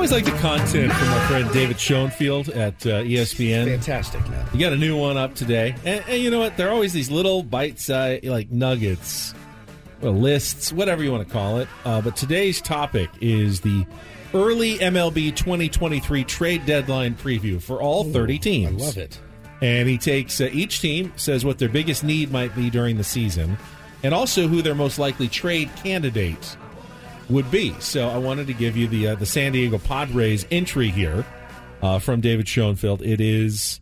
Always like the content from my friend David Schoenfield at uh, ESPN. Fantastic, man. You got a new one up today, and, and you know what? There are always these little bite-sized like nuggets, well, lists, whatever you want to call it. Uh, but today's topic is the early MLB 2023 trade deadline preview for all 30 teams. I love it. And he takes uh, each team says what their biggest need might be during the season, and also who their most likely trade candidates would be. So I wanted to give you the uh, the San Diego Padres entry here uh, from David Schoenfield. It is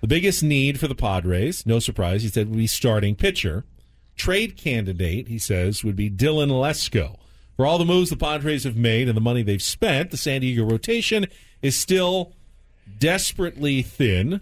the biggest need for the Padres. No surprise, he said would be starting pitcher. Trade candidate, he says, would be Dylan Lesko. For all the moves the Padres have made and the money they've spent, the San Diego rotation is still desperately thin,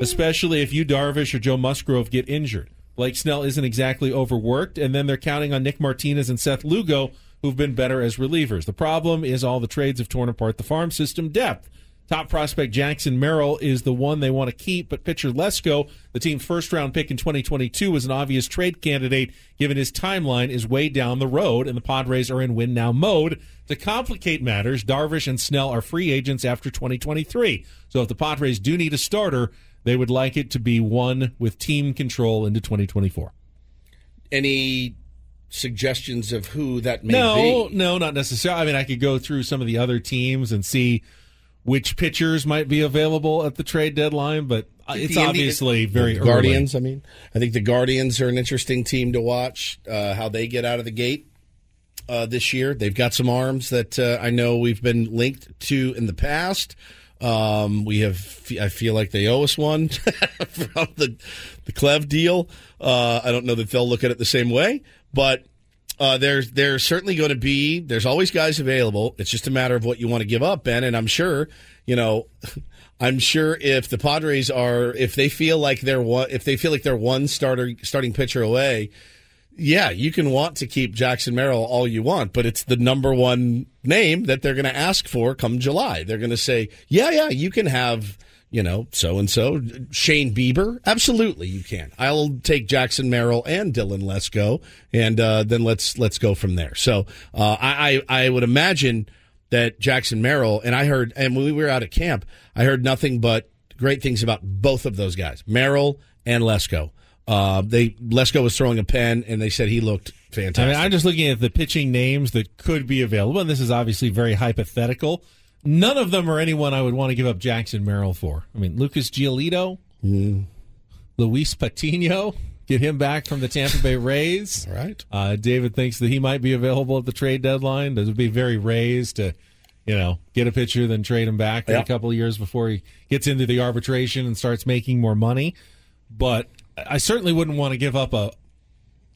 especially if Yu Darvish or Joe Musgrove get injured. Blake Snell isn't exactly overworked, and then they're counting on Nick Martinez and Seth Lugo who've been better as relievers. The problem is all the trades have torn apart the farm system depth. Top prospect Jackson Merrill is the one they want to keep, but pitcher Lesko, the team's first round pick in 2022, is an obvious trade candidate given his timeline is way down the road and the Padres are in win now mode. To complicate matters, Darvish and Snell are free agents after 2023. So if the Padres do need a starter, they would like it to be one with team control into 2024. Any suggestions of who that may no, be? No, no, not necessarily. I mean, I could go through some of the other teams and see which pitchers might be available at the trade deadline, but it's the obviously very Guardians. Early. I mean, I think the Guardians are an interesting team to watch. Uh, how they get out of the gate uh, this year, they've got some arms that uh, I know we've been linked to in the past. Um, we have, I feel like they owe us one from the the Clev deal. Uh, I don't know that they'll look at it the same way, but uh, there's there's certainly going to be there's always guys available. It's just a matter of what you want to give up, Ben. And I'm sure you know. I'm sure if the Padres are if they feel like they're one if they feel like they're one starter starting pitcher away, yeah, you can want to keep Jackson Merrill all you want, but it's the number one name that they're going to ask for come July. They're going to say, yeah, yeah, you can have you know, so and so. Shane Bieber, absolutely, you can. I'll take Jackson Merrill and Dylan Lesko, and uh, then let's let's go from there. So uh, I I would imagine that Jackson Merrill and I heard, and when we were out at camp, I heard nothing but great things about both of those guys, Merrill and Lesko. Uh, they Lesko was throwing a pen, and they said he looked fantastic. I mean, I'm just looking at the pitching names that could be available, and this is obviously very hypothetical. None of them are anyone I would want to give up Jackson Merrill for. I mean, Lucas Giolito. Luis Patino, get him back from the Tampa Bay Rays. right. Uh, David thinks that he might be available at the trade deadline. That would be very Rays to, you know, get a pitcher, then trade him back a couple of years before he gets into the arbitration and starts making more money. But I certainly wouldn't want to give up a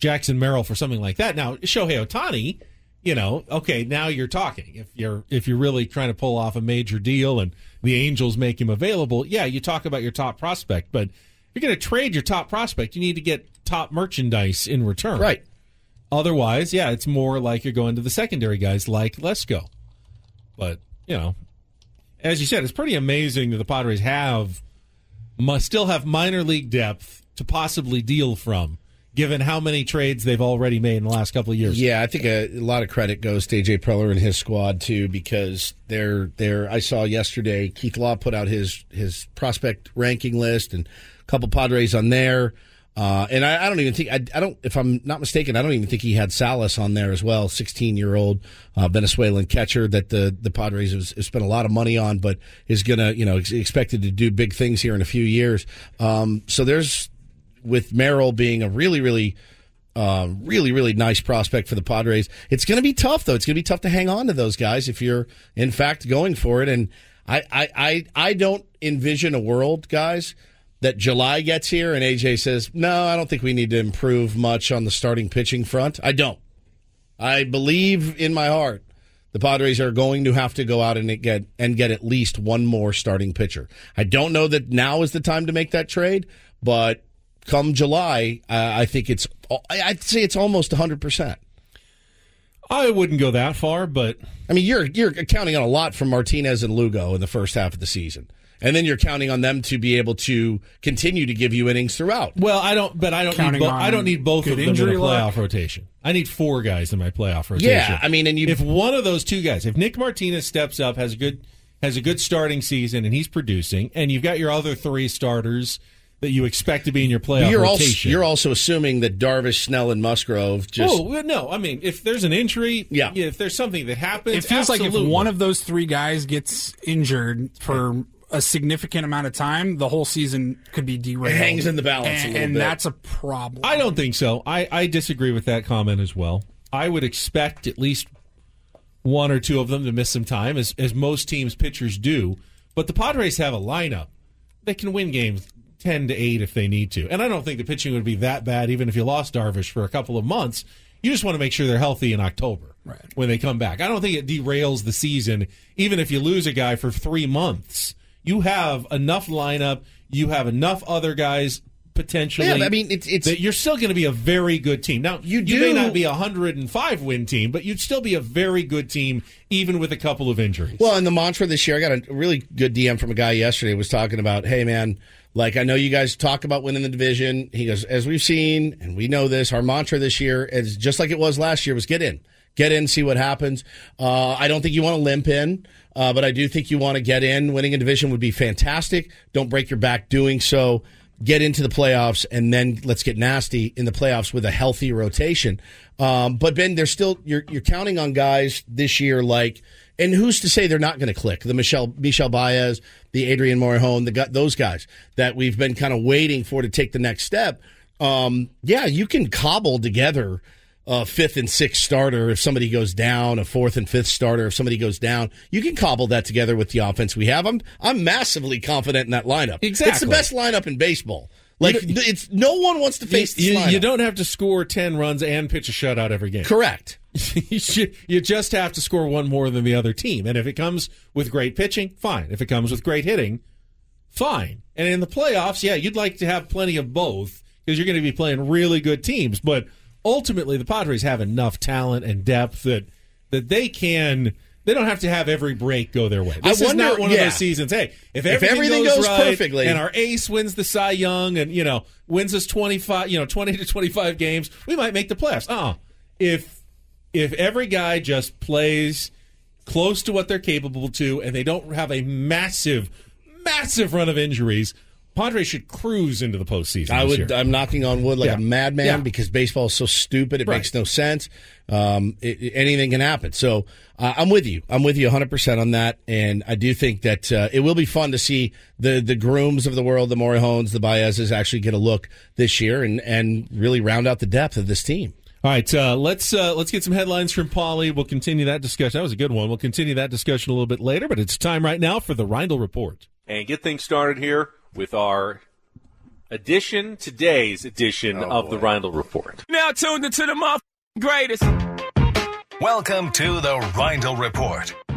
Jackson Merrill for something like that. Now, Shohei Ohtani – you know, okay, now you're talking. If you're if you're really trying to pull off a major deal and the Angels make him available, yeah, you talk about your top prospect. But if you're going to trade your top prospect, you need to get top merchandise in return. Right. Otherwise, yeah, it's more like you're going to the secondary guys like Lesko. But, you know, as you said, it's pretty amazing that the Padres have must still have minor league depth to possibly deal from, given how many trades they've already made in the last couple of years. Yeah, I think a, a lot of credit goes to AJ Preller and his squad too, because they're they're. I saw yesterday Keith Law put out his his prospect ranking list and a couple Padres on there. Uh, and I, I, don't even think I, I, don't. If I'm not mistaken, I don't even think he had Salas on there as well. 16 year old uh, Venezuelan catcher that the the Padres have, have, spent a lot of money on, but is gonna you know ex- expected to do big things here in a few years. Um, so there's with Merrill being a really really. Uh, really, really nice prospect for the Padres. It's going to be tough, though. It's going to be tough to hang on to those guys if you're, in fact, going for it. And I, I, I, I don't envision a world, guys, that July gets here and AJ says, no, I don't think we need to improve much on the starting pitching front. I don't. I believe in my heart the Padres are going to have to go out and get and get at least one more starting pitcher. I don't know that now is the time to make that trade, but come July, uh, I think it's I'd say it's almost 100%. I wouldn't go that far, but I mean, you're you're counting on a lot from Martinez and Lugo in the first half of the season and then you're counting on them to be able to continue to give you innings throughout. Well, I don't, but I don't need bo- I don't need both of them in a playoff luck. rotation. I need four guys in my playoff rotation. Yeah, I mean, and you, if one of those two guys, if Nick Martinez steps up, has a good has a good starting season, and he's producing, and you've got your other three starters that you expect to be in your playoff you're rotation. Also, you're also assuming that Darvish, Snell, and Musgrove just. Oh no! I mean, if there's an injury, yeah. if there's something that happens, it feels absolutely. like if one of those three guys gets injured for a significant amount of time, the whole season could be derailed. It hangs in the balance and, and that's a problem. I don't think so. I, I disagree with that comment as well. I would expect at least one or two of them to miss some time, as as most teams' pitchers do. But the Padres have a lineup that can win games ten to eight if they need to, and I don't think the pitching would be that bad, even if you lost Darvish for a couple of months. You just want to make sure they're healthy in October right. when they come back. I don't think it derails the season, even if you lose a guy for three months you have enough lineup. You have enough other guys potentially. Yeah, I mean, it's, it's that you're still going to be a very good team. Now, you, you may not be a 105 win team, but you'd still be a very good team, even with a couple of injuries. Well, and the mantra this year, I got a really good DM from a guy yesterday was talking about, hey, man, like I know you guys talk about winning the division. He goes, as we've seen, and we know this, our mantra this year is just like it was last year was get in. Get in, see what happens. Uh, I don't think you want to limp in. Uh, but I do think you want to get in. Winning a division would be fantastic. Don't break your back doing so. Get into the playoffs, and then let's get nasty in the playoffs with a healthy rotation. Um, but Ben, they're still you're you're counting on guys this year like, and who's to say they're not going to click? The Michel Michel Baez, the Adrian Morejon, the those guys that we've been kind of waiting for to take the next step. Um, yeah, you can cobble together a fifth and sixth starter if somebody goes down, a fourth and fifth starter if somebody goes down. You can cobble that together with the offense we have. I'm I'm massively confident in that lineup. Exactly, it's the best lineup in baseball. Like it's no one wants to face you, you, you, don't have to score ten runs and pitch a shutout every game. Correct. you, should, you just have to score one more than the other team, and if it comes with great pitching, fine. If it comes with great hitting, fine. And in the playoffs, yeah, you'd like to have plenty of both because you're going to be playing really good teams, but ultimately the Padres have enough talent and depth that that they can. They don't have to have every break go their way. This I wonder, is not one yeah. of those seasons. Hey, if everything, if everything goes, goes, right perfectly, and our ace wins the Cy Young, and you know wins us twenty five, you know twenty to twenty five games, we might make the playoffs. Uh if if every guy just plays close to what they're capable to, and they don't have a massive, massive run of injuries, Padres should cruise into the postseason. I would. Year. I'm knocking on wood like yeah. a madman yeah. because baseball is so stupid. It right. makes no sense. Um, it, it, anything can happen. So uh, I'm with you. I'm with you 100 percent on that. And I do think that uh, it will be fun to see the the grooms of the world, the Morejones, the Baezes, actually get a look this year and and really round out the depth of this team. All right, uh, let's uh, let's get some headlines from Paulie. We'll continue that discussion. That was a good one. We'll continue that discussion a little bit later, but it's time right now for the Reindl Report. And get things started here with our edition, today's edition oh, of boy. the Reindl Report. Now tuned into the muff greatest. Welcome to the Reindl Report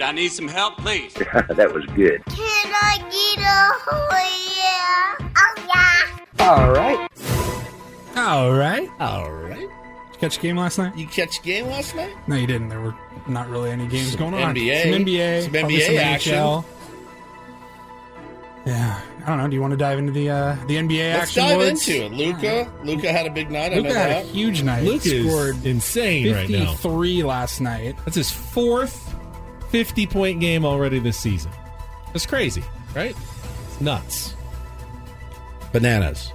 mood? I need some help, please. that was good. Can I get a oh yeah? Oh yeah. All right. All right. All right. Did you catch a game last night? You catch a game last night? No, you didn't. There were not really any games going on. NBA. Some NBA. Some probably NBA some action. NHL. Yeah. I don't know. Do you want to dive into the uh, the NBA action? Let's action? dive Woods? into it. Luka. Luka had a big night. I Luka know had a huge night. Luke He is scored insane right now. 53 last night. That's his fourth 50 point game already this season. That's crazy, right? It's nuts. Bananas.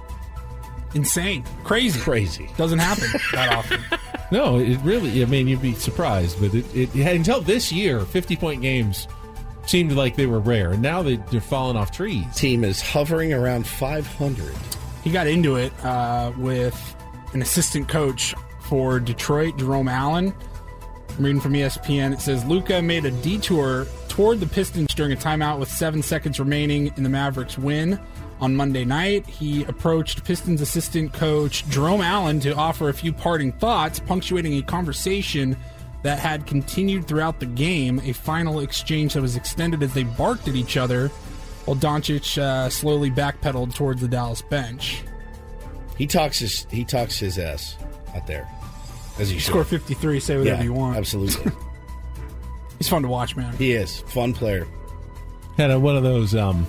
Insane. Crazy. Crazy. Doesn't happen that often. No, it really, I mean, you'd be surprised, but it, it until this year, 50 point games seemed like they were rare, and now they, they're falling off trees. Team is hovering around 500. He got into it uh, with an assistant coach for Detroit, Jerome Allen. I'm reading from ESPN. It says Luka made a detour toward the Pistons during a timeout with seven seconds remaining in the Mavericks' win. On Monday night, he approached Pistons assistant coach Jerome Allen to offer a few parting thoughts, punctuating a conversation that had continued throughout the game. A final exchange that was extended as they barked at each other, while Doncic uh, slowly backpedaled towards the Dallas bench. He talks his he talks his ass out there. As he should. Score 53, say whatever yeah, you want. Absolutely. He's fun to watch, man. he is. Fun player. Had a, one of those um,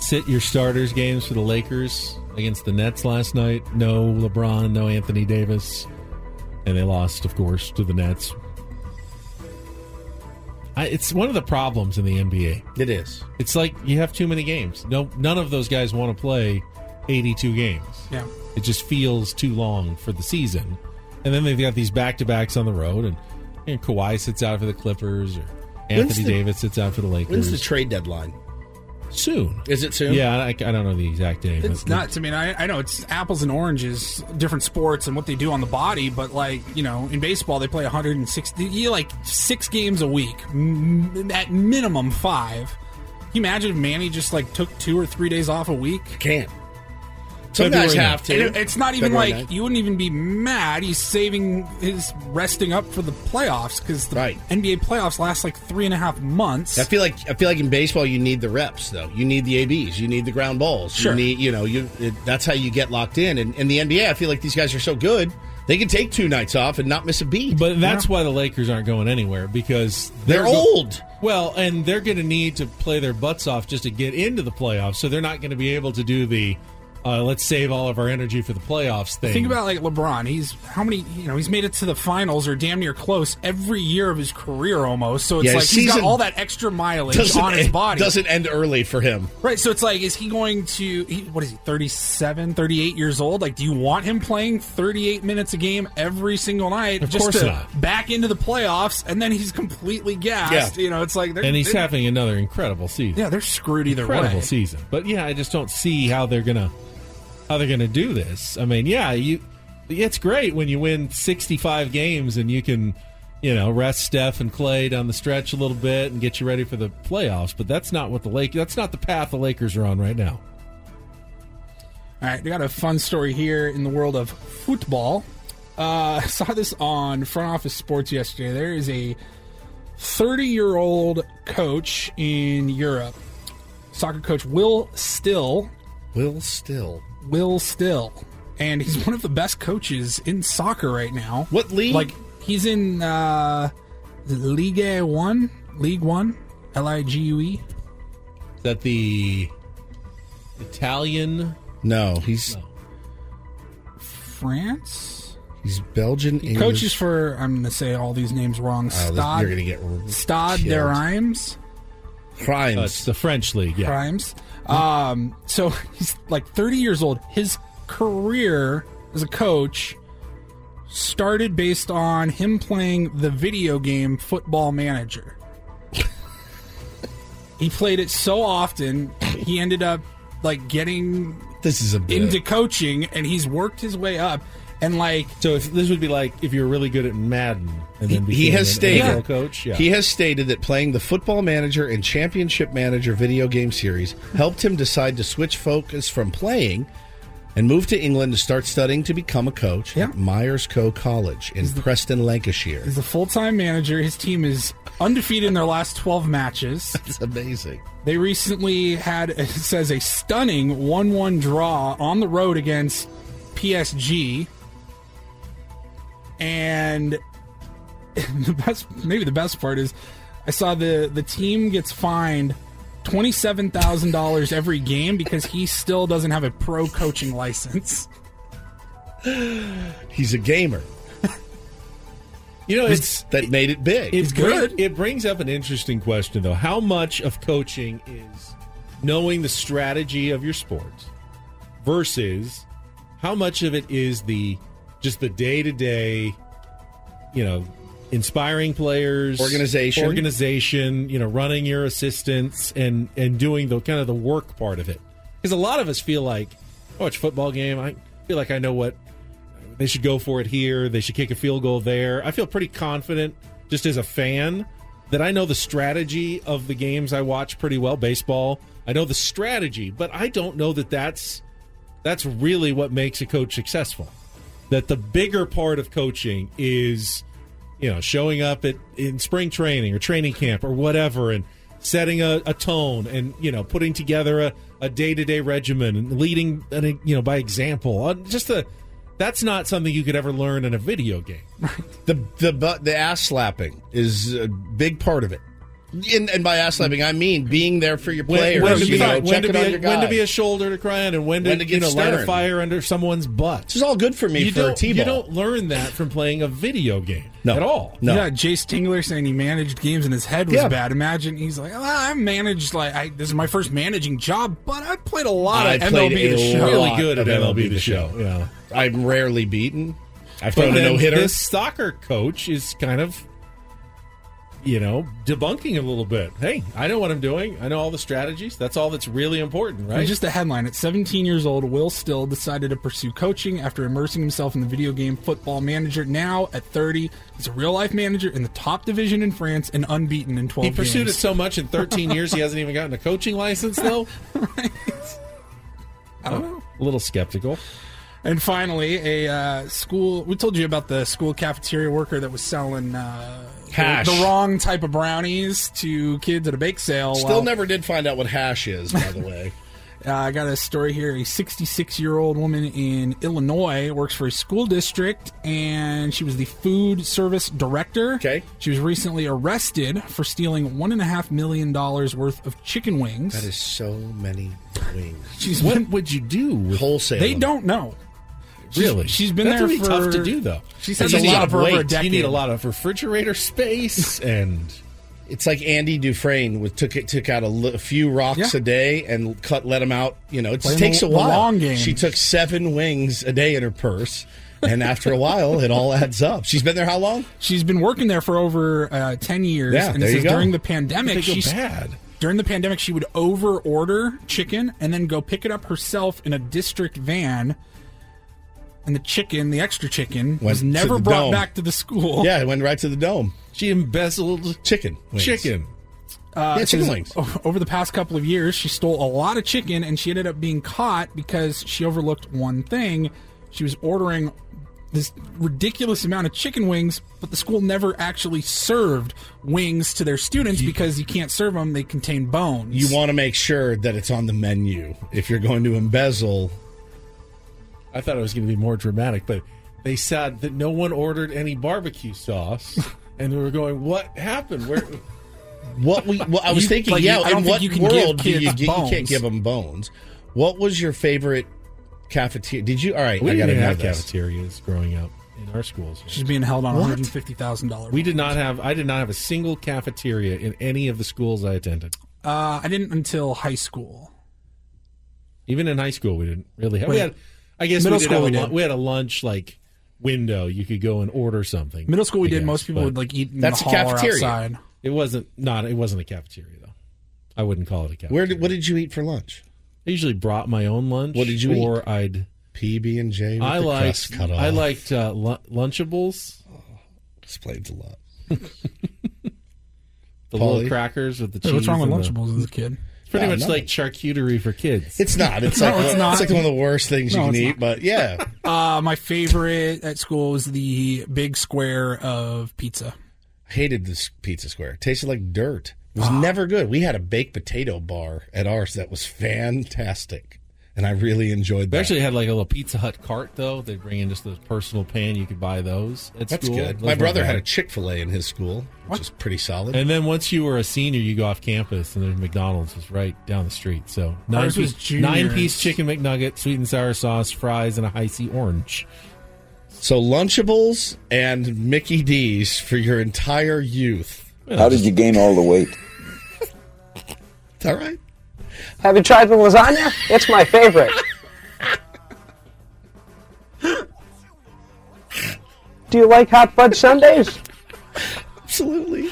sit your starters games for the Lakers against the Nets last night. No LeBron, no Anthony Davis, and they lost, of course, to the Nets. I, it's one of the problems in the NBA. It is. It's like you have too many games. No, none of those guys want to play 82 games. Yeah. It just feels too long for the season. And then they've got these back to backs on the road, and, and Kawhi sits out for the Clippers, or Anthony the- Davis sits out for the Lakers. When's the trade deadline? soon? Is it soon? Yeah, I, I don't know the exact date. It's nuts. I mean, I, I know it's apples and oranges, different sports and what they do on the body, but like, you know, in baseball, they play 160, like six games a week, m- at minimum five. Can you imagine if Manny just like took two or three days off a week? Can't. Some guys February have to. And it- it's not even February like 9th. you wouldn't even be mad. He's saving his resting up for the playoffs because the Right. NBA playoffs last like three and a half months. I feel like I feel like in baseball you need the reps though. You need the ABs. You need the ground balls. Sure. You need you know you it, that's how you get locked in. And in the NBA, I feel like these guys are so good they can take two nights off and not miss a beat. But that's why the Lakers aren't going anywhere because they're go- old. Well, and they're going to need to play their butts off just to get into the playoffs. So they're not going to be able to do the uh, let's save all of our energy for the playoffs thing. Think about like LeBron. He's how many? You know, he's made it to the finals or damn near close every year of his career almost. So it's Yeah, like he's got all that extra mileage on his it body. doesn't end early for him. Right. So it's like, is he going to? He, what is he? 37, 38 years old? Like, do you want him playing thirty eight minutes a game every single night? Of just course to not. Back into the playoffs, and then he's completely gassed. Yeah. You know, it's like, and he's having another incredible season. Yeah, they're screwed either incredible way. season. But yeah, I just don't see how they're gonna how they're gonna do this. I mean, yeah, you it's great when you win sixty five games and you can, you know, rest Steph and Clay down the stretch a little bit and get you ready for the playoffs. But that's not what the Lake that's not the path the Lakers are on right now. All right, we got a fun story here in the world of football. Uh, I saw this on Front Office Sports yesterday. There is a 30 year old coach in Europe, soccer coach Will Still. Will Still. Will Still. And he's one of the best coaches in soccer right now. What league? Like, he's in uh, the Ligue 1? League 1? L I G U E? Is that the Italian? No, he's France? he's Belgian. He English. coaches for, I'm going to say all these names wrong. Oh, Stade, you're gonna get Stade killed. de Reims. Crimes. Uh, it's the French league. Yeah, Crimes. Um, so he's like 30 years old. His career as a coach started based on him playing the video game Football Manager. he played it so often, he ended up like getting This is a bit. into coaching, and he's worked his way up. And like, So if this would be like if you're really good at Madden and then he has an stated NFL coach. Yeah. he has stated that playing the Football Manager and Championship Manager video game series helped him decide to switch focus from playing and move to England to start studying to become a coach Yeah. at Myerscough College in Preston, Lancashire. he's a full time manager. His team is undefeated in their last 12 matches. It's amazing. They recently had, it says, a stunning 1 1 draw on the road against PSG. And the best, maybe the best part is, I saw the, the team gets fined $27,000 every game because he still doesn't have a pro coaching license. He's a gamer. you know, it's that made it big. It's good. good. It brings up an interesting question, though. How much of coaching is knowing the strategy of your sport versus how much of it is the just the day to day, you know, inspiring players, Organization. organization, you know, running your assistants and and doing the kind of the work part of it. Because a lot of us feel like, oh, it's a football game. I feel like I know what they should go for it here. They should kick a field goal there. I feel pretty confident just as a fan that I know the strategy of the games I watch pretty well. Baseball, I know the strategy, but I don't know that that's that's really what makes a coach successful. That the bigger part of coaching is, you know, showing up at in spring training or training camp or whatever and setting a, a tone and you know putting together a, a day-to-day regimen and leading an, you know by example. Uh, just a that's not something you could ever learn in a video game. The the the ass slapping is a big part of it. And, and by ass slapping, I mean being there for your players. when to you be, know, when, to be a, your when to be a shoulder to cry on and when to, When to get you know light a stern. fire under someone's butt This is all good for me you for don't, you don't learn that from playing a video game No. at all No. Yeah, Jayce Tingler saying he managed games and his head was Yeah. bad. Imagine he's like, well, I managed like I, this is my first managing job, but I played a lot I of played MLB a the show. really good at of MLB the show yeah I'm rarely beaten. I've But thrown a no hitter. this soccer coach is kind of, you know, debunking a little bit. Hey, I know what I'm doing. I know all the strategies. That's all that's really important, And right? Just a headline. At 17 years old, Will Still decided to pursue coaching after immersing himself in the video game Football Manager. Now, at 30, he's a real life manager in the top division in France and unbeaten in 12 he pursued it so much in 13 years, he hasn't even gotten a coaching license, though. I don't know. A little skeptical. And finally, a uh, school. We told you about the school cafeteria worker that was selling uh, Hash. The, the wrong type of brownies to kids at a bake sale. Still Well, never did find out what hash is, by the way. Uh, I got a story here. A 66 year old woman in Illinois works for a school district, and she was the food service director. Okay. She was recently arrested for stealing one and a half million dollars worth of chicken wings. That is so many wings. She's What been, would you do with Wholesale. they don't know. Really? she's been there for. That's there really for tough to do, though. She said she's a lot of for over a weight. decade. You need a lot of refrigerator space and. It's like Andy Dufresne with took it took out a, a few rocks Yeah. a day and cut let them out. You know, it Playing takes the- a while. long game. She took seven wings a day in her purse, and after a while, it all adds up. She's been there how long? She's been working there for over uh, 10 years. Yeah, and there you says go. during the pandemic, go she's bad. during the pandemic she would over order chicken and then go pick it up herself in a district van. And the chicken, the extra chicken, was never brought dome. back to the school. Yeah, it went right to the dome. She embezzled Chicken, wings. chicken. Uh, Yeah, chicken wings. Over the past couple of years, she stole a lot of chicken, and she ended up being caught because she overlooked one thing. She was ordering this ridiculous amount of chicken wings, but the school never actually served wings to their students because you can't serve them; they contain bones. You want to make sure that it's on the menu if you're going to embezzle. I thought it was going to be more dramatic, but they said that no one ordered any barbecue sauce, and we were going, "What happened? Where?" What we? Well, I was You- thinking, like, yeah. I in what you can give world do you kids get? You can't give them bones. What was your favorite cafeteria? Did you? All right, We I got didn't to have this. cafeterias growing up in our schools. She's being held on What? one hundred fifty thousand dollars. We did not have. I did not have a single cafeteria in any of the schools I attended. Uh, I didn't until high school. Even in high school, we didn't really have. We had. I guess Middle we did school have we lun- did. we had a lunch like window. You could go and order something. Middle school, we I did. guess, Most people would like eat in That's the a hall or cafeteria. outside. It wasn't not. It wasn't a cafeteria though. I wouldn't call it a cafeteria. Where did, what did you eat for lunch? I usually brought my own lunch. What did you or eat? I'd. PB and J. I the liked. crust cut off. I liked uh, lu- Lunchables. explains a lot. The Pauly? little crackers with the Hey, cheese. what's wrong with and the- Lunchables as a kid? It's pretty Yeah, much like charcuterie for kids. It's not. It's No, like it's it's, not. like one of the worst things you can it's eat. not. But yeah, Uh, my favorite at school was the big square of pizza. hated this pizza square. It tasted like dirt. It was never good. We had a baked potato bar at ours that was fantastic, and I really enjoyed that. They actually had like a little Pizza Hut cart though. They bring in just the personal pan. You could buy those at That's school. good. Those My brother bad. had a Chick Fil A in his school, which is pretty solid. And then once you were a senior, you go off campus, and there's McDonald's was right down the street. So nine Ours piece, juniors. nine piece chicken McNugget, sweet and sour sauce, fries, and a Hi-C orange. so Lunchables and Mickey D's for your entire youth. How did you gain all the weight? Is that right? Have you tried the lasagna? It's my favorite. Do you like hot fudge sundaes? Absolutely.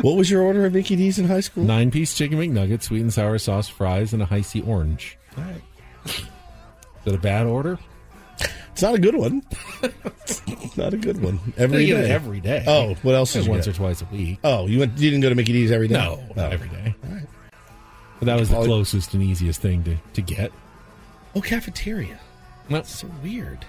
what was your order of Mickey D's in high school? Nine piece chicken McNuggets, sweet and sour sauce, fries, and a Hi-C orange. All right. Is that a bad order? It's not a good one. It's not a good one. Every you day. Every day. Oh, what else did you once get? or twice a week. Oh, you went. You didn't go to Mickey D's every day. No, Oh. not every day. But that was the closest and easiest thing to, to get. Oh, cafeteria. Well, So weird.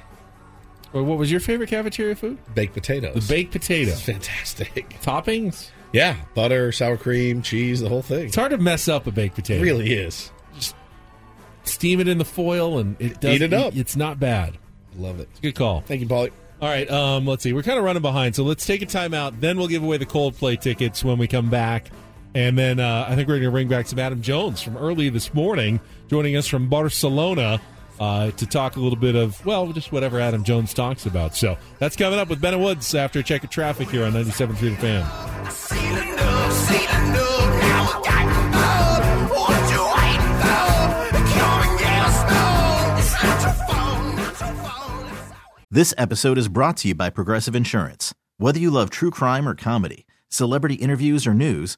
well, what was your favorite cafeteria food? Baked potatoes. The baked potato. Fantastic. Toppings? Yeah, butter, sour cream, cheese, the whole thing. It's hard to mess up a baked potato. It really is. Steam it in the foil and it does Eat it up. It's not bad. Love it. Good call. Thank you, Paulie. All right, um, let's see. We're kind of running behind, so let's take a timeout. Then we'll give away the Coldplay tickets when we come back. And then uh, I think we're going to bring back some Adam Jones from early this morning, joining us from Barcelona uh, to talk a little bit of, well, just whatever Adam Jones talks about. So that's coming up with Ben Woods after a check of traffic here on 97.3 The Fan. This episode is brought to you by Progressive Insurance. Whether you love true crime or comedy, celebrity interviews or news,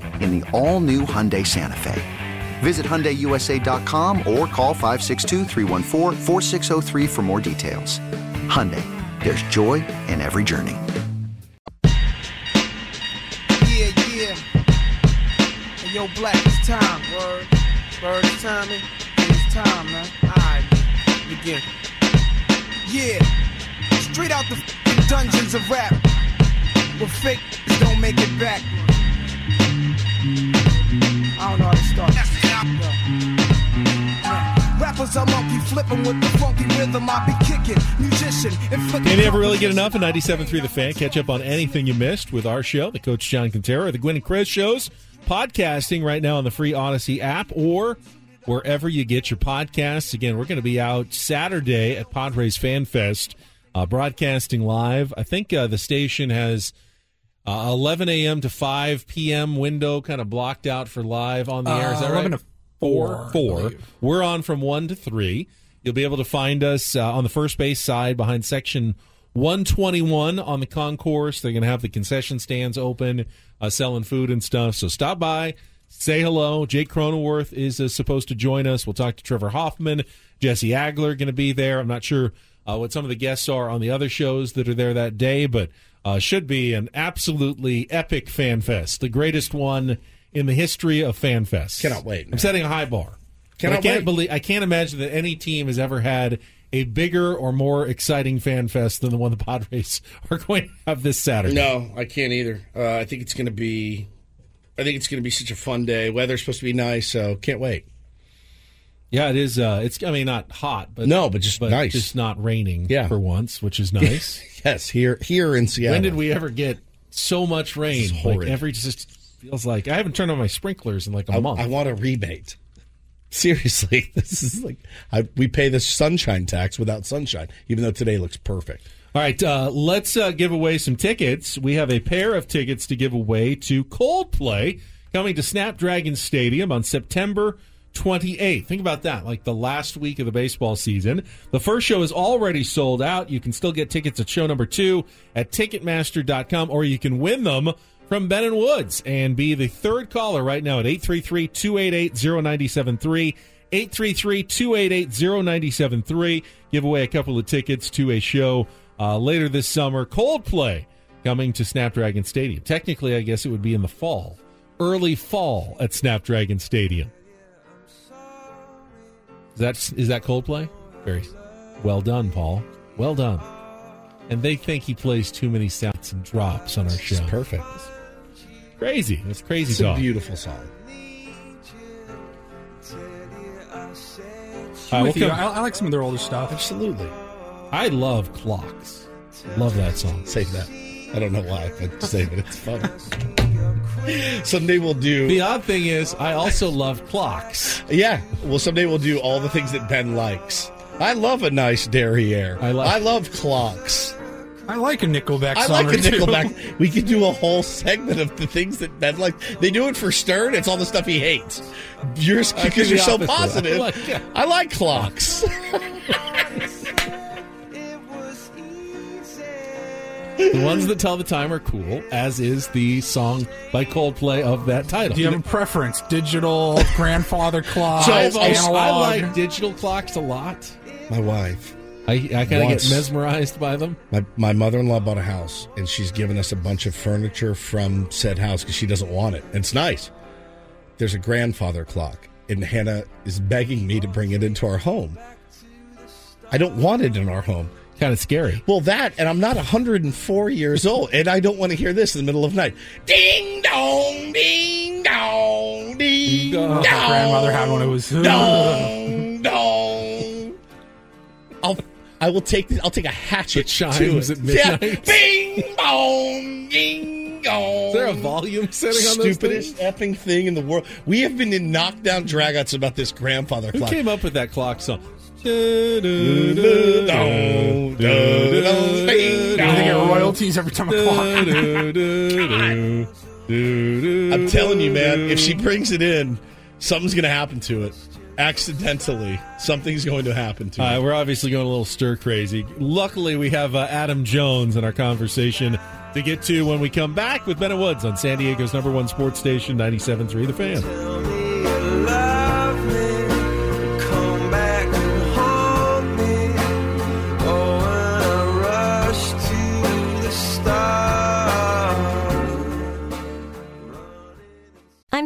in the all new Hyundai Santa Fe. Visit HyundaiUSA.com or call 562-314-4603 for more details. Hyundai, there's joy in every journey. Yeah, yeah. Hey, yo, Black, it's time. Word. Word, it's time. It's time, man. Alright, begin. Yeah. Straight out the dungeons of rap. Where fake don't make it back. I don't know how to start. Rappers are monkey flipping with the funky rhythm. I be kicking, musician. Can you ever really get enough of 97.3 The Fan? Catch up on anything you missed with our show, the Coach John Kentera, the Gwen and Chris shows, podcasting right now on the free Audacy app or wherever you get your podcasts. Again, we're going to be out Saturday at Padres Fan Fest, uh, broadcasting live. I think uh, the station has uh, 11 a.m. to 5 p.m. window kind of blocked out for live on the air. Is that Uh, right? 11 to 4, Four. We're on from 1 to 3. You'll be able to find us uh, on the first base side behind section 121 on the concourse. They're going to have the concession stands open, uh, selling food and stuff. So stop by, say hello. Jake Cronenworth is uh, supposed to join us. We'll talk to Trevor Hoffman. Jesse Agler going to be there. I'm not sure uh, what some of the guests are on the other shows that are there that day, but uh, should be an absolutely epic fan fest, the greatest one in the history of fan fests. Cannot wait, I'm setting a high bar. Cannot I can't wait. believe I can't imagine that any team has ever had a bigger or more exciting fan fest than the one the Padres are going to have this Saturday. No, I can't either. Uh, I think it's going to be. I think it's going to be such a fun day. Weather's supposed to be nice, so can't wait. Yeah, it is. Uh, it's I mean not hot, but No, but just nice. just not raining. Yeah. for once, which is nice. Yes, here here in Seattle. when did we ever get so much rain? Like every just feels like I haven't turned on my sprinklers in like a I, month. I want a rebate. Seriously, this is like I, we pay the sunshine tax without sunshine, even though today looks perfect. All right, uh, let's uh, give away some tickets. We have a pair of tickets to give away to Coldplay coming to Snapdragon Stadium on September 28th. Think about that, like the last week of the baseball season. The first show is already sold out. You can still get tickets at show number two at Ticketmaster.com, or you can win them from Ben and Woods and be the third caller right now at 833 288 0973. 833 288 0973. Give away a couple of tickets to a show uh, later this summer. Coldplay coming to Snapdragon Stadium. Technically, I guess it would be in the fall, early fall at Snapdragon Stadium. Is that, is that Coldplay? Very well done, Paul. Well done. And they think he plays too many sounds and drops on our show. It's perfect. Crazy. It's crazy It's a beautiful song. All right, I'm with we'll you. come- I, I like some of their older stuff. Absolutely. I love clocks. Love that song. Save that. I don't know why, but save it. It's fun. someday we'll do. The odd thing is, I also love clocks. Yeah. Well, someday we'll do all the things that Ben likes. I love a nice derriere. I I, love clocks. I like a Nickelback I song like a two. Nickelback. We could do a whole segment of the things that Ben likes. They do it for Stern. It's all the stuff he hates. Yours I because you're so positive. I like- yeah. I like clocks. The ones that tell the time are cool, as is the song by Coldplay of that title. Do you have a preference? Digital, grandfather clock, So I've analog? I like digital clocks a lot. My wife. I, I kind of get mesmerized by them. My, my mother-in-law bought a house, and she's given us a bunch of furniture from said house because she doesn't want it. And it's nice. There's a grandfather clock, and Hannah is begging me to bring it into our home. I don't want it in our home. Kind of scary. Well, that, and I'm not 104 years old, and I don't want to hear this in the middle of the night. Ding dong, ding dong, ding Oh, dong. my grandmother had one. It was dong dong. I'll I will take the, I'll take a hatchet It chimes to it. at midnight. Yeah. Bing bong, ding dong. Is there a volume setting on those Stupidest things? effing thing in the world. We have been in knockdown dragouts about this grandfather Who clock. came up with that clock song? I get royalties every time a clock. I'm telling you, man, if she brings it in, something's going to happen to it. Accidentally, something's going to happen to Uh, it. we're obviously going a little stir crazy. Luckily, we have uh, Adam Jones in our conversation to get to when we come back with Ben Woods on San Diego's number one sports station, 97.3 The Fan.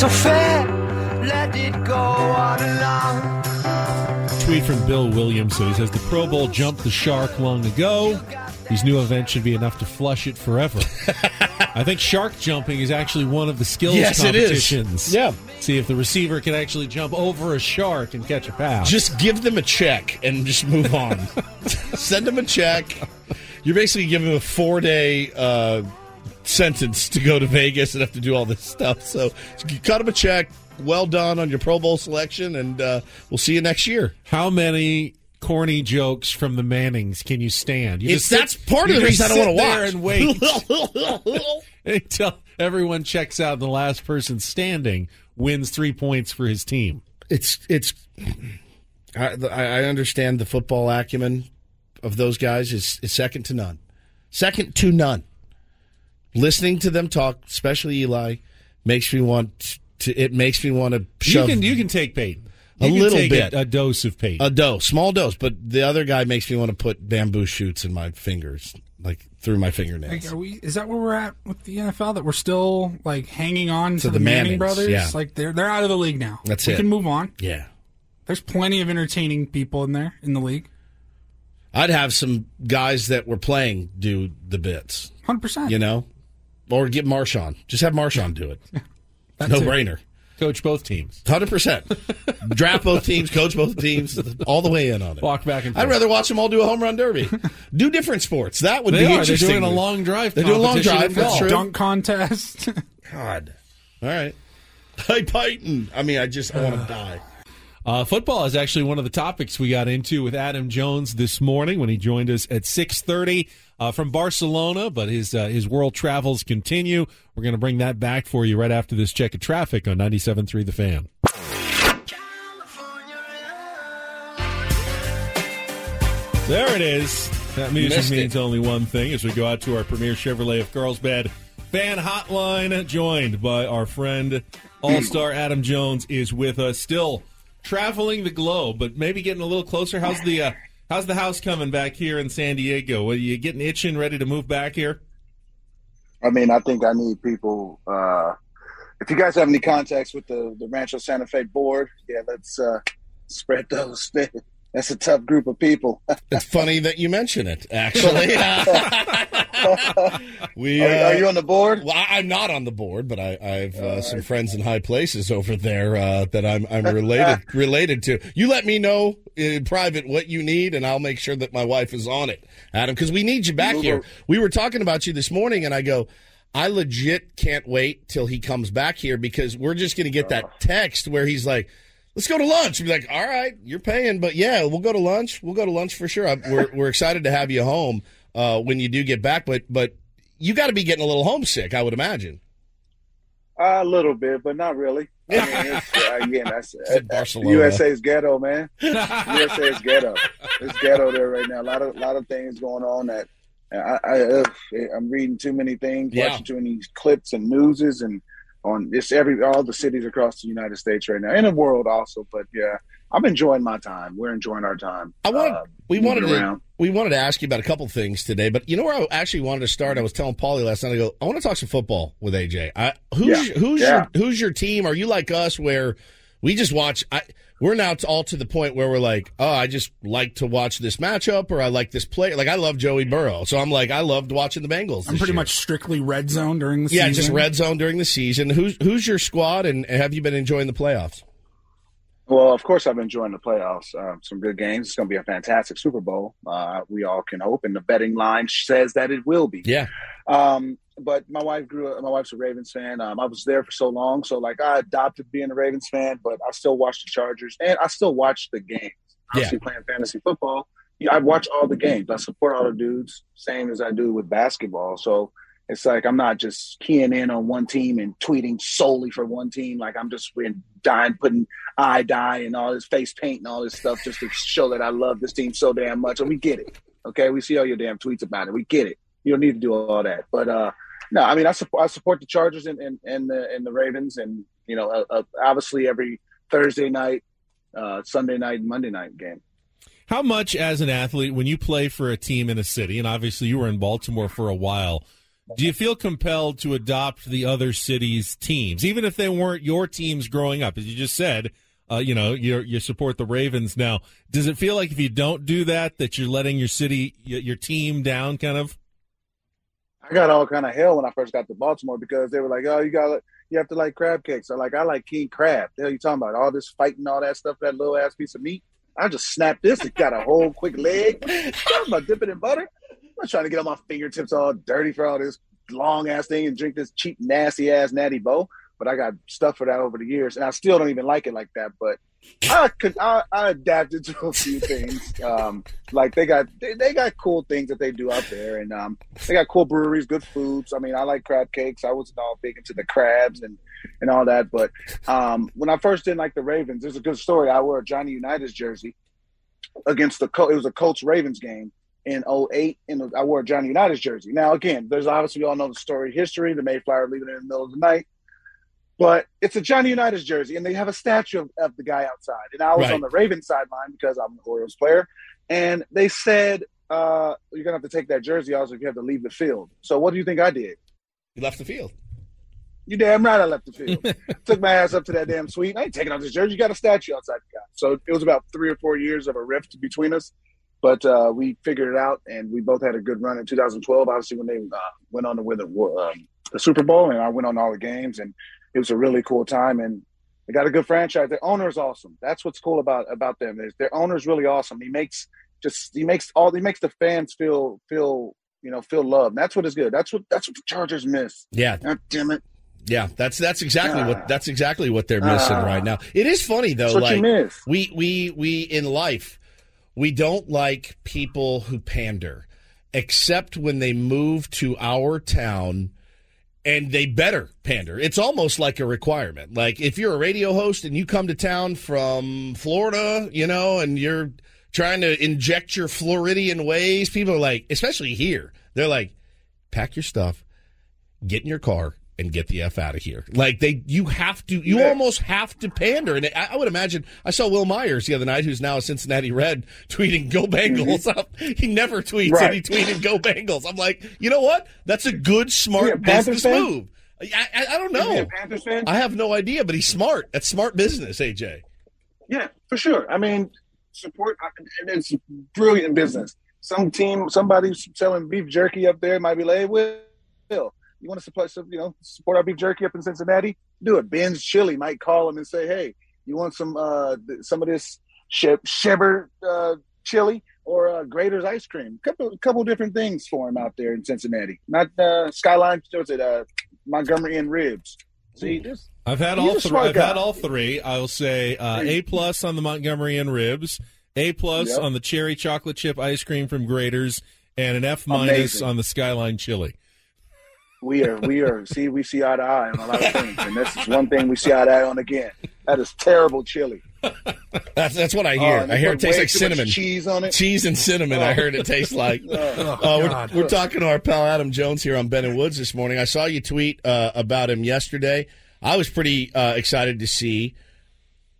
So fair. Let it go on along. Tweet from Bill Williamson. He says the Pro Bowl jumped the shark long ago. These new events should be enough to flush it forever. I think shark jumping is actually one of the skills Yes, it is. competitions. Yeah. See if the receiver can actually jump over a shark and catch a pass. Just give them a check and just move on. Send them a check. You're basically giving them a four day uh, sentence to go to Vegas and have to do all this stuff. So you cut him a check. Well done on your Pro Bowl selection, and uh, we'll see you next year. How many corny jokes from the Mannings can you stand? You It's- sit- that's part of the reason I don't wanna there watch. and wait until everyone checks out. and The last person standing wins three points for his team. It's it's. I, I understand the football acumen of those guys is, is second to none. Second to none. Listening to them talk, especially Eli, makes me want to. It makes me want to You shove. can you can take Peyton. A You can little take bit. a, a dose of Peyton. a dose, small dose, but the other guy makes me want to put bamboo shoots in my fingers, like through my fingernails. Like, are we? Is that where we're at with the NFL? That we're still like hanging on to, To the, the Manning Mannings, brothers? yeah. Like they're they're out of the league now. That's we it. can move on. Yeah. There's plenty of entertaining people in there in the league. I'd have some guys that were playing do the bits. Hundred percent. You know, or get Marshawn. Just have Marshawn do it. That's no it. brainer. Coach both teams. Hundred percent. Draft both teams, coach both teams, all the way in on it. Walk back and I'd rather watch them all do a home run derby. do different sports. That would They be are. They're doing a long drive They're doing a long drive. in That's true. Dunk contest. God. All right. Hey, Python. I mean, I just I want to die. Uh, football is actually one of the topics we got into with Adam Jones this morning when he joined us at six thirty uh, from Barcelona. But his uh, his world travels continue. We're going to bring that back for you right after this check of traffic on 97.3 The Fan. There it is. That music Missed it. means only one thing as we go out to our premier Chevrolet of Carlsbad fan hotline, joined by our friend All Star Adam Jones is with us. Still traveling the globe, but maybe getting a little closer. How's the uh, how's the house coming back here in San Diego? Are you getting itching, ready to move back here? I mean, I think I need people. Uh, if you guys have any contacts with the, the Rancho Santa Fe board, yeah, let's uh, spread those. That's a tough group of people. It's funny that you mention it. Actually, we Are- uh, are you on the board? Well, I'm not on the board, but I, I have uh, some friends in high places over there uh, that I'm I'm related related to. You let me know in private what you need, and I'll make sure that my wife is on it, Adam, because we need you back here. We were talking about you this morning, and I go. I legit can't wait till he comes back here because we're just going to get that text where he's like, "Let's go to lunch." We're like, "All right, you're paying, but yeah, we'll go to lunch. We'll go to lunch for sure." I'm, we're we're excited to have you home uh, when you do get back, but but you got to be getting a little homesick, I would imagine. a little bit, but not really. I mean, it's, uh, again, that's Said Barcelona. USA's ghetto, man. USA is ghetto. It's ghetto there right now. A lot of lot of things going on that I, I I'm reading too many things, Yeah. watching too many clips and newses, and on this every all the cities across the United States right now, and the world also. But yeah, I'm enjoying my time. We're enjoying our time. I wanted uh, we wanted to around. we wanted to ask you about a couple things today, but you know where I actually wanted to start. I was telling Paulie last night. I go, I want to talk some football with AJ. I, who's Yeah. who's Yeah. your who's your team? Are you like us where we just watch? I, we're now to, all to the point where we're like, oh, I just like to watch this matchup, or I like this play. Like I love Joey Burrow, so I'm like, I loved watching the Bengals. I'm pretty year. much strictly red zone during the season. yeah, season. just red zone during the season. Who's who's your squad, and have you been enjoying the playoffs? Well, of course, I've been enjoying the playoffs. Uh, some good games. It's going to be a fantastic Super Bowl. Uh, we all can hope, and the betting line says that it will be. Yeah. Um, but my wife grew up. My wife's a Ravens fan. Um, I was there for so long, so like I adopted being a Ravens fan. But I still watch the Chargers, and I still watch the games. Obviously, Yeah. playing fantasy football, yeah, I watch all the games. I support all the dudes, same as I do with basketball. So it's like I'm not just keying in on one team and tweeting solely for one team. Like I'm just in dying, putting eye dye and all this face paint and all this stuff just to show that I love this team so damn much. And we get it. Okay, we see all your damn tweets about it. We get it. You don't need to do all that. But uh no, I mean I support I support the Chargers and and, and the and the Ravens and you know uh, uh, obviously every Thursday night, uh Sunday night, Monday night game. How much, as an athlete, when you play for a team in a city, and obviously you were in Baltimore for a while, do you feel compelled to adopt the other city's teams, even if they weren't your teams growing up? As you just said, uh, you know, you you support the Ravens now. Does it feel like if you don't do that, that you're letting your city, your team down, kind of? I got all kind of hell when I first got to Baltimore because they were like, "Oh, you got you have to like crab cakes." I'm like, "I like king crab." The hell you talking about? All this fighting, all that stuff, that little ass piece of meat. I just snapped this. It got a whole quick leg. I'm about dip it in butter. I'm not trying to get all my fingertips all dirty for all this long ass thing and drink this cheap, nasty ass Natty Boh. But I got stuff for that over the years, and I still don't even like it like that. But I could I, I adapted to a few things. Um, like they got they, they got cool things that they do out there, and um, they got cool breweries, good foods. I mean, I like crab cakes. I wasn't all big into the crabs and and all that, but um, when I first didn't like the Ravens, there's a good story. I wore a Johnny Unitas jersey against the Col- it was a Colts Ravens game in 08 and I wore a Johnny Unitas jersey. Now again, there's obviously we all know the story history, the Mayflower leaving in the middle of the night. But it's a Johnny Unitas jersey, and they have a statue of, of the guy outside. And I was Right. on the Ravens sideline because I'm an Orioles player, and they said uh, you're gonna have to take that jersey off if you have to leave the field. So what do you think I did? You left the field. You damn right I left the field. Took my ass up to that damn suite. I ain't taking off this jersey. You got a statue outside the guy. So it was about three or four years of a rift between us. But uh, we figured it out, and we both had a good run in 2012. Obviously, when they uh, went on to win the, um, the Super Bowl, and I went on all the games, and it was a really cool time. And they got a good franchise. The owner is awesome. That's what's cool about about them. Is their owner is really awesome. He makes just he makes all he makes the fans feel feel you know feel loved. That's what is good. That's what that's what the Chargers miss. Yeah. God damn it. Yeah, that's that's exactly Ah. what that's exactly what they're missing Ah. right now. It is funny though, like you miss. we we we in life we don't like people who pander, except when they move to our town and they better pander. It's almost like a requirement. Like if you're a radio host and you come to town from Florida, you know, and you're trying to inject your Floridian ways, people are like, especially here, they're like, pack your stuff, get in your car and get the f out of here. Like they, you have to, you Yeah. almost have to pander. And I, I would imagine. I saw Wil Myers the other night, who's now a Cincinnati Red, tweeting "Go Bengals." He never tweets, and he Mm-hmm. Tweeted "Go Bengals." I'm like, you know what? That's a good, smart business fan? move. I, I, I don't know. I have no idea, but he's smart. That's smart business, AJ. Yeah, for sure. I mean, support. and It's brilliant business. Some team, somebody's selling beef jerky up there might be like, hey, Will, you want to support, some- you know, support our beef jerky up in Cincinnati? Do it. Ben's Chili might call him and say, hey, you want some uh some of this she- Sheber uh, chili or uh, Graeter's ice cream? Couple couple different things for him out there in Cincinnati. Not uh, Skyline. What's it? Uh, Montgomery Inn ribs. See, this I've had all three. I've guy. had all three. I'll say uh, A plus on the Montgomery Inn ribs, A plus Yep. on the cherry chocolate chip ice cream from Graeter's, and an F minus on the Skyline chili. We are, we are. See, we see eye to eye on a lot of things, and this is one thing we see eye to eye on again. That is terrible chili. That's that's what I hear. Oh, and I hear it tastes like cinnamon. cheese on it. Cheese and cinnamon. I Oh. heard it tastes like. Oh, Uh, we're, we're talking to our pal Adam Jones here on Ben and Woods this morning. I saw you tweet uh, about him yesterday. I was pretty uh, excited to see,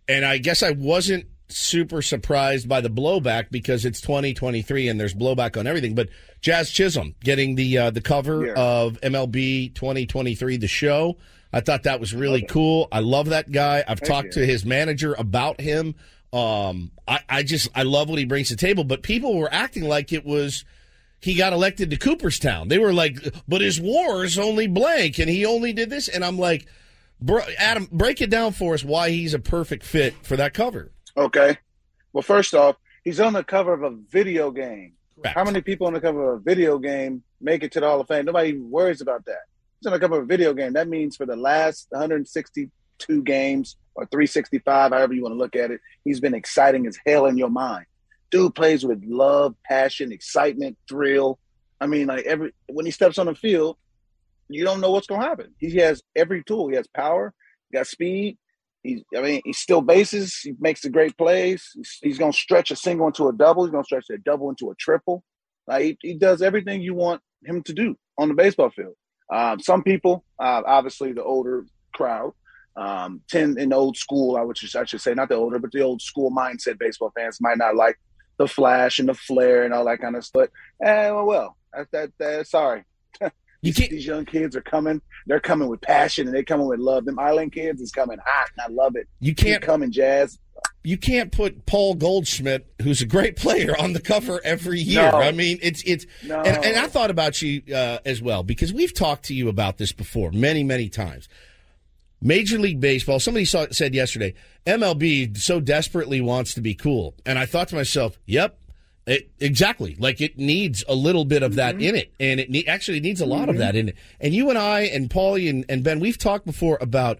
and I guess I wasn't super surprised by the blowback because it's 2023 and there's blowback on everything. But Jazz Chisholm getting the uh, the cover Yeah. of MLB 2023, the show. I thought that was really cool. I love that guy. I've Thank talked you. to his manager about him. Um, I, I just I love what he brings to the table. But people were acting like it was he got elected to Cooperstown. They were like, but his war is only blank, and he only did this. And I'm like, Bro, Adam, break it down for us why he's a perfect fit for that cover. Okay. Well, first off, he's on the cover of a video game. Correct. How many people on the cover of a video game make it to the Hall of Fame? Nobody even worries about that. He's on the cover of a video game. That means for the last 162 games or 365, however you want to look at it, he's been exciting as hell in your mind. Dude plays with love, passion, excitement, thrill. I mean, like every when he steps on the field, you don't know what's going to happen. He has every tool. He has power, he got speed. He's, I mean, he still bases. He makes the great plays. He's, he's going to stretch a single into a double. He's going to stretch a double into a triple. Like he, he does everything you want him to do on the baseball field. Um, some people, uh, obviously the older crowd, um, tend in old school, I would just, I should say, not the older, but the old school mindset baseball fans might not like the flash and the flare and all that kind of stuff. Eh, well, well, that, that, that sorry. You these, these young kids are coming. They're coming with passion and they're coming with love. Them Island kids is coming hot, and I love it. You can't come in Jazz. You can't put Paul Goldschmidt, who's a great player, on the cover every year. No. I mean, it's it's. No. And, and I thought about you uh, as well because we've talked to you about this before many many times. Major League Baseball. Somebody saw, said yesterday, MLB so desperately wants to be cool, and I thought to myself, "Yep, it, exactly. Like it needs a little bit of that mm-hmm. in it, and it ne- actually needs a lot of mm-hmm. that in it." And you and I and Paulie and, and Ben, we've talked before about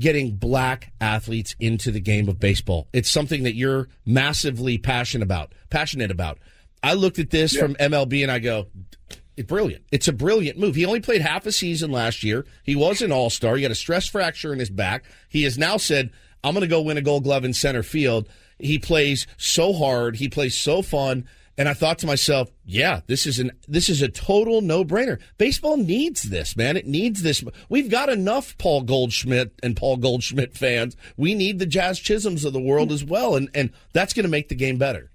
getting black athletes into the game of baseball. It's something that you're massively passionate about. Passionate about. I looked at this from MLB and I go, it's brilliant. It's a brilliant move. He only played half a season last year. He was an all star. He had a stress fracture in his back. He has now said, I'm going to go win a gold glove in center field. He plays so hard. He plays so fun. And I thought to myself, yeah, this is an this is a total no brainer. Baseball needs this, man. It needs this. We've got enough Paul Goldschmidt and Paul Goldschmidt fans. We need the Jazz Chisholms of the world as well, and and that's going to make the game better.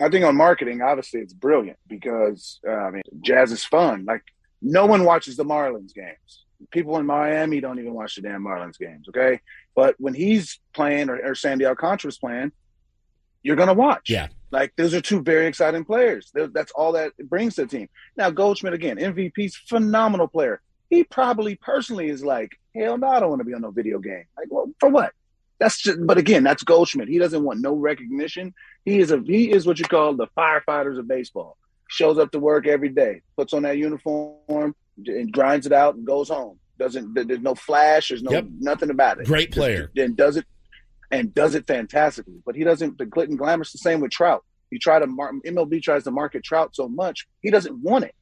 I think on marketing, obviously, it's brilliant because uh, I mean, jazz is fun. Like no one watches the Marlins games. People in Miami don't even watch the damn Marlins games. Okay, but when he's playing or, or Sandy Alcantara's playing, you're gonna watch. Yeah, like those are two very exciting players. That's all that brings to the team. Now Goldschmidt again, MVP's phenomenal player. He probably personally is like, hell no, I don't want to be on no video game. Like, well, for what? That's just, but again, that's Goldschmidt. He doesn't want no recognition. He is a he is what you call the firefighters of baseball. Shows up to work every day, puts on that uniform, and grinds it out and goes home. Doesn't there's no flash, there's no Yep. nothing about it. Great player. Then does it and does it fantastically. But he doesn't. The and glamour's the same with Trout. You try to mar- MLB tries to market Trout so much, he doesn't want it.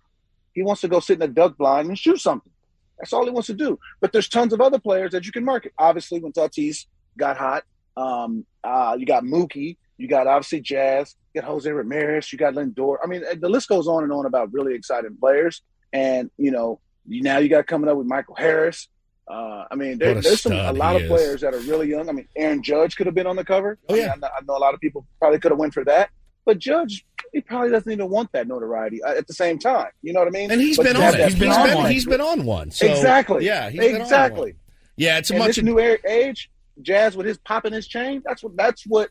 He wants to go sit in the duck blind and shoot something. That's all he wants to do. But there's tons of other players that you can market. Obviously, when Tatis got hot, um, uh, you got Mookie, you got obviously Jazz, you got Jose Ramirez, you got Lindor. I mean, the list goes on and on about really exciting players. And you know, now you got coming up with Michael Harris. Uh, I mean, there, there's some a lot of is. players that are really young. I mean, Aaron Judge could have been on the cover. Oh, I mean, yeah. I know, I know a lot of people probably could have went for that, but Judge, he probably doesn't even want that notoriety uh, at the same time. You know what I mean? And he's But been on it. He's been, on one. He's been on one. So, exactly. Yeah, he's been on exactly. one. Yeah, it's a and much this new age, Jazz with his popping his chain. That's what. That's what.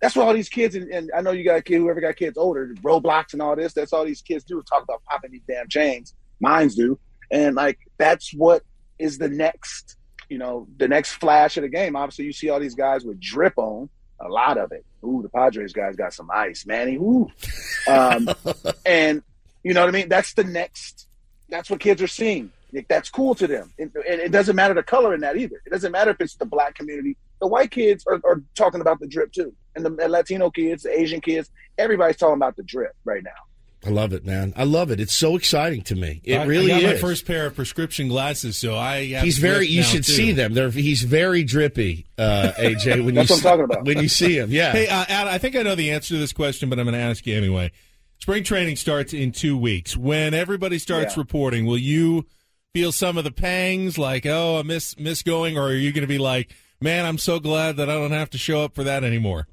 That's what all these kids and, and I know you got a kid, whoever got kids older, Roblox and all this. That's all these kids do is talk about popping these damn chains. Mines do, and like that's what is the next, you know, the next flash of the game. Obviously, you see all these guys with drip on, a lot of it. Ooh, the Padres guys got some ice, Manny. Ooh, um, and you know what I mean. That's the next. That's what kids are seeing. Like, that's cool to them, and, and it doesn't matter the color in that either. It doesn't matter if it's the black community. The white kids are, are talking about the drip too, and the Latino kids, the Asian kids. Everybody's talking about the drip right now. I love it, man. I love it. It's so exciting to me. It I- really I got is. my first pair of prescription glasses, so I have He's very. You should too. see them. They're. He's very drippy, uh, AJ. When That's you what I'm see- talking about. When you see him, yeah. Hey, uh, Ad, I think I know the answer to this question, but I'm going to ask you anyway. Spring training starts in two weeks. When everybody starts Yeah. reporting, will you feel some of the pangs, like "Oh, I miss miss going," or are you going to be like, "Man, I'm so glad that I don't have to show up for that anymore"?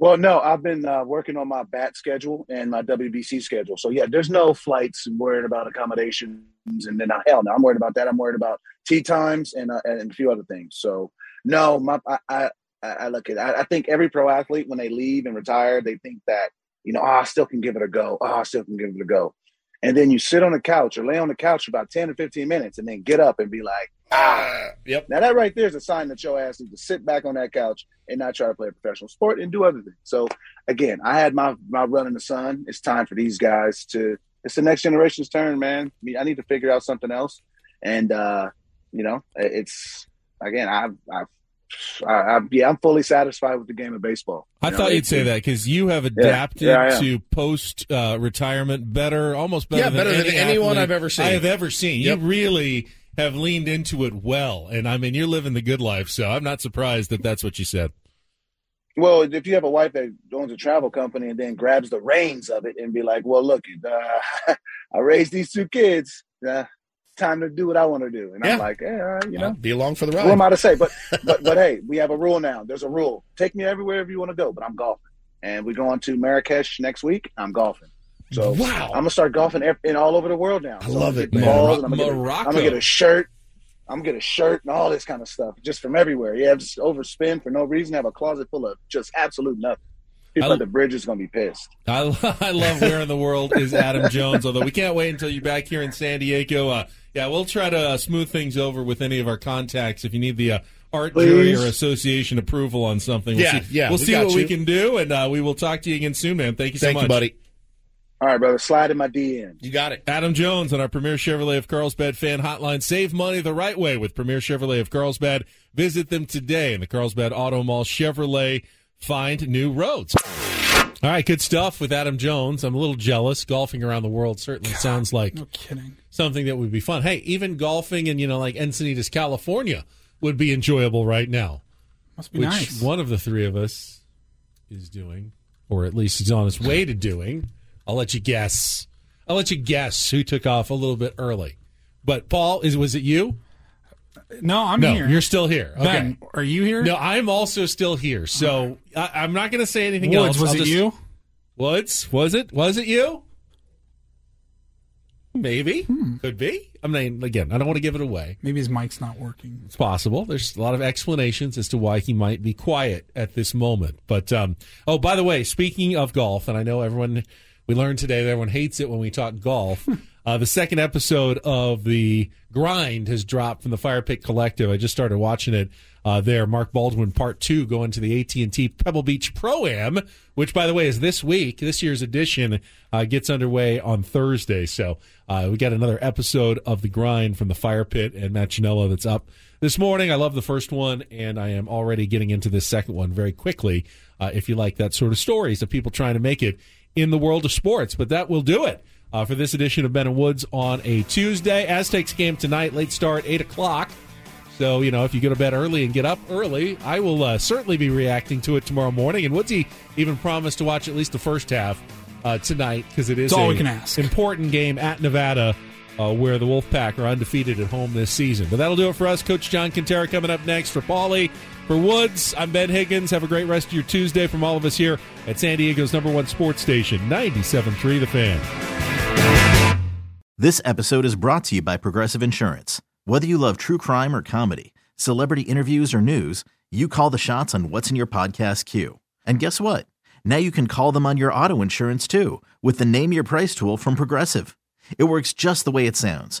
Well, no, I've been uh, working on my bat schedule and my WBC schedule. So yeah, there's no flights and worried about accommodations. And then hell no, I'm worried about that. I'm worried about tee times and uh, and a few other things. So no, my I I, I look at I, I think every pro athlete when they leave and retire, they think that you know oh, I still can give it a go. Oh, I still can give it a go. And then you sit on the couch or lay on the couch for about 10 or 15 minutes and then get up and be like, ah. Yep. Now, that right there is a sign that your ass needs to sit back on that couch and not try to play a professional sport and do other things. So, again, I had my, my run in the sun. It's time for these guys to, it's the next generation's turn, man. I need to figure out something else. And, uh, you know, it's, again, I've, I've I, I, yeah, I'm fully satisfied with the game of baseball. I You thought know, you'd say that because you have adapted Yeah, I am. to post uh, retirement better, almost better Yeah, than better than anyone I've ever seen. I have ever seen. Yep. You really have leaned into it well, and I mean, you're living the good life. So I'm not surprised that that's what you said. Well, if you have a wife that owns a travel company and then grabs the reins of it and be like, "Well, look, uh, I raised these two kids. Uh, time to do what I want to do," and I'm like, "Yeah, all right, you know." Be along for the ride. What am. I to say? But but but hey, we have a rule now. There's a rule. Take me everywhere if you want to go, but I'm golfing, and we're going to Marrakesh next week. I'm golfing. So Wow. I'm gonna start golfing in all over the world now. I So love I'm it, man. balls I'm gonna, get a, Morocco. I'm gonna get a shirt. I'm gonna get a shirt and all this kind of stuff just from everywhere. Yeah, just overspend for no reason. Have a closet full of just absolute nothing. People I- at the bridge is gonna be pissed. I, I love where in the world is Adam Jones. Although we can't wait until you're back here in San Diego. Uh, yeah, we'll try to uh, smooth things over with any of our contacts. If you need the uh, art jury or association approval on something, we'll Yeah, see, yeah, we'll we see got what we can do, and uh, we will talk to you again soon, man. Thank you so much, you, buddy. All right, brother. Slide in my DM. You got it. Adam Jones on our Premier Chevrolet of Carlsbad fan hotline. Save money the right way with Premier Chevrolet of Carlsbad. Visit them today in the Carlsbad Auto Mall. Chevrolet, find new roads. All right, good stuff with Adam Jones. I'm a little jealous. Golfing around the world certainly sounds like No kidding. Something that would be fun. Hey, even golfing in, you know, like Encinitas, California would be enjoyable right now. Must be which nice. one of the three of us is doing, or at least is on its way to doing. I'll let you guess. I'll let you guess who took off a little bit early. But Paul, is was it you? No, I'm no, here. you're still here. Okay. Ben, are you here? No, I'm also still here. So I, I'm not going to say anything Woods, else. was I'll it just- you? Woods, was it? Was it you? Maybe. Hmm. Could be. I mean, again, I don't want to give it away. Maybe his mic's not working. It's possible. There's a lot of explanations as to why he might be quiet at this moment. But um, oh, by the way, speaking of golf, and I know everyone we learned today that everyone hates it when we talk golf. uh, the second episode of the grind has dropped from the Fire Pit Collective. I just started watching it uh, there. Mark Baldwin Part Two going to the AT and T Pebble Beach Pro Am, which by the way is this week. This year's edition uh, gets underway on Thursday. So uh, we got another episode of the grind from the Fire Pit and Matt Ginella that's up this morning. I love the first one, and I am already getting into this second one very quickly. Uh, if you like that sort of stories of people trying to make it in the world of sports, but that will do it. Uh, for this edition of Ben and Woods on a Tuesday. Aztecs game tonight, late start, 8 o'clock. So, you know, if you go to bed early and get up early, I will uh, certainly be reacting to it tomorrow morning. And Woodsy even promised to watch at least the first half uh, tonight because it is That's all we can ask. important game at Nevada uh, where the Wolfpack are undefeated at home this season. But that'll do it for us. Coach John Kentera coming up next for Paulie. For Woods, I'm Ben Higgins. Have a great rest of your Tuesday from all of us here at San Diego's number one sports station, 97.3 The Fan. This episode is brought to you by Progressive Insurance. Whether you love true crime or comedy, celebrity interviews or news, you call the shots on what's in your podcast queue. And guess what? Now you can call them on your auto insurance too with the Name Your Price tool from Progressive. It works just the way it sounds.